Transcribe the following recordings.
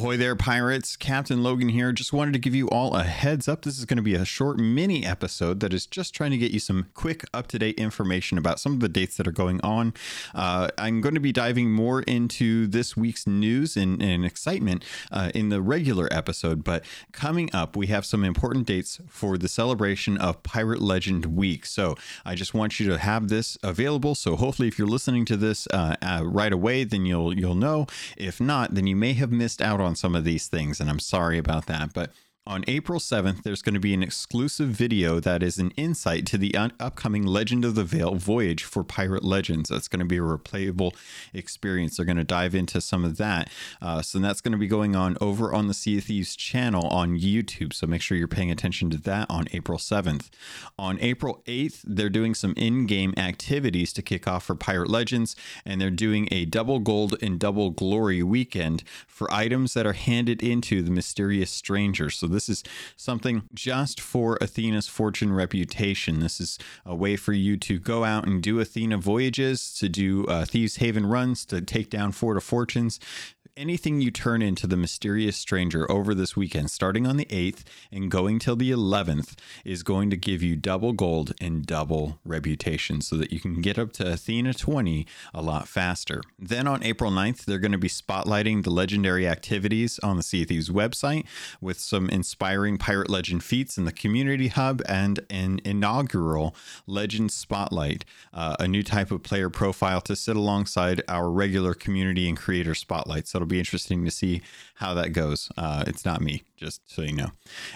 Ahoy there, pirates. Captain Logan here. Just wanted to give you all a heads up. This is going to be a short mini episode that is just trying to get you some quick, up to date information about some of the dates that are going on. Uh, I'm going to be diving more into this week's news and, and excitement uh, in the regular episode, but coming up, we have some important dates for the celebration of Pirate Legend Week. So I just want you to have this available. So hopefully, if you're listening to this uh, uh right away, then you'll you'll know. If not, then you may have missed out on some of these things, and I'm sorry about that. But on April 7th, there's going to be an exclusive video that is an insight to the un- upcoming Legend of the Veil voyage for Pirate Legends. That's going to be a replayable experience. They're going to dive into some of that. Uh, so that's going to be going on over on the Sea of Thieves channel on YouTube. So make sure you're paying attention to that on April 7th. On April 8th, they're doing some in game activities to kick off for Pirate Legends, and they're doing a double gold and double glory weekend for items that are handed into the mysterious stranger. So this is something just for Athena's fortune reputation. This is a way for you to go out and do Athena voyages, to do uh, Thieves Haven runs, to take down Fort of Fortunes anything you turn into the mysterious stranger over this weekend, starting on the 8th and going till the 11th, is going to give you double gold and double reputation so that you can get up to Athena 20 a lot faster. Then on April 9th, they're going to be spotlighting the legendary activities on the Sea Thieves website with some inspiring pirate legend feats in the community hub and an inaugural legend spotlight, uh, a new type of player profile to sit alongside our regular community and creator spotlight. So it'll be interesting to see how that goes. Uh, it's not me, just so you know.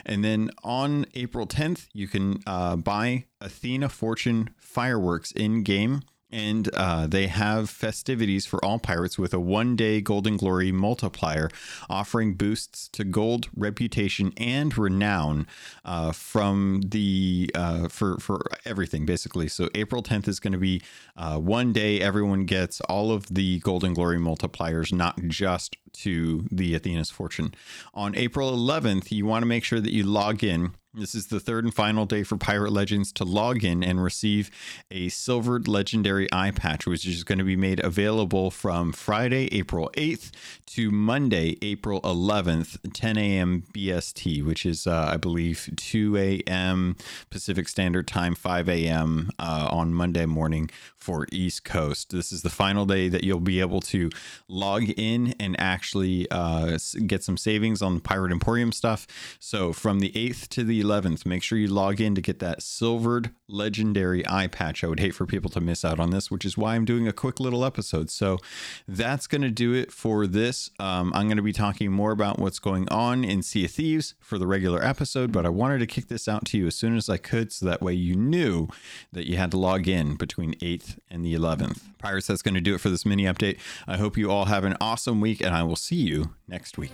And then on April 10th, you can uh, buy Athena Fortune fireworks in game and uh, they have festivities for all pirates with a one day Golden Glory multiplier, offering boosts to gold, reputation, and renown uh, from the uh, for for everything basically. So April 10th is going to be uh, one day everyone gets all of the Golden Glory multipliers, not just to the Athena's Fortune. On April 11th, you want to make sure that you log in this is the third and final day for Pirate Legends to log in and receive a silvered legendary eye patch, which is going to be made available from Friday, April 8th to Monday, April 11th, 10 a.m. BST, which is, uh, I believe, 2 a.m. Pacific Standard Time, 5 a.m. Uh, on Monday morning for East Coast. This is the final day that you'll be able to log in and actually uh, get some savings on Pirate Emporium stuff. So from the 8th to the 11th. Make sure you log in to get that silvered legendary eye patch. I would hate for people to miss out on this, which is why I'm doing a quick little episode. So that's going to do it for this. Um, I'm going to be talking more about what's going on in Sea of Thieves for the regular episode, but I wanted to kick this out to you as soon as I could so that way you knew that you had to log in between 8th and the 11th. Pirates, that's going to do it for this mini update. I hope you all have an awesome week, and I will see you next week.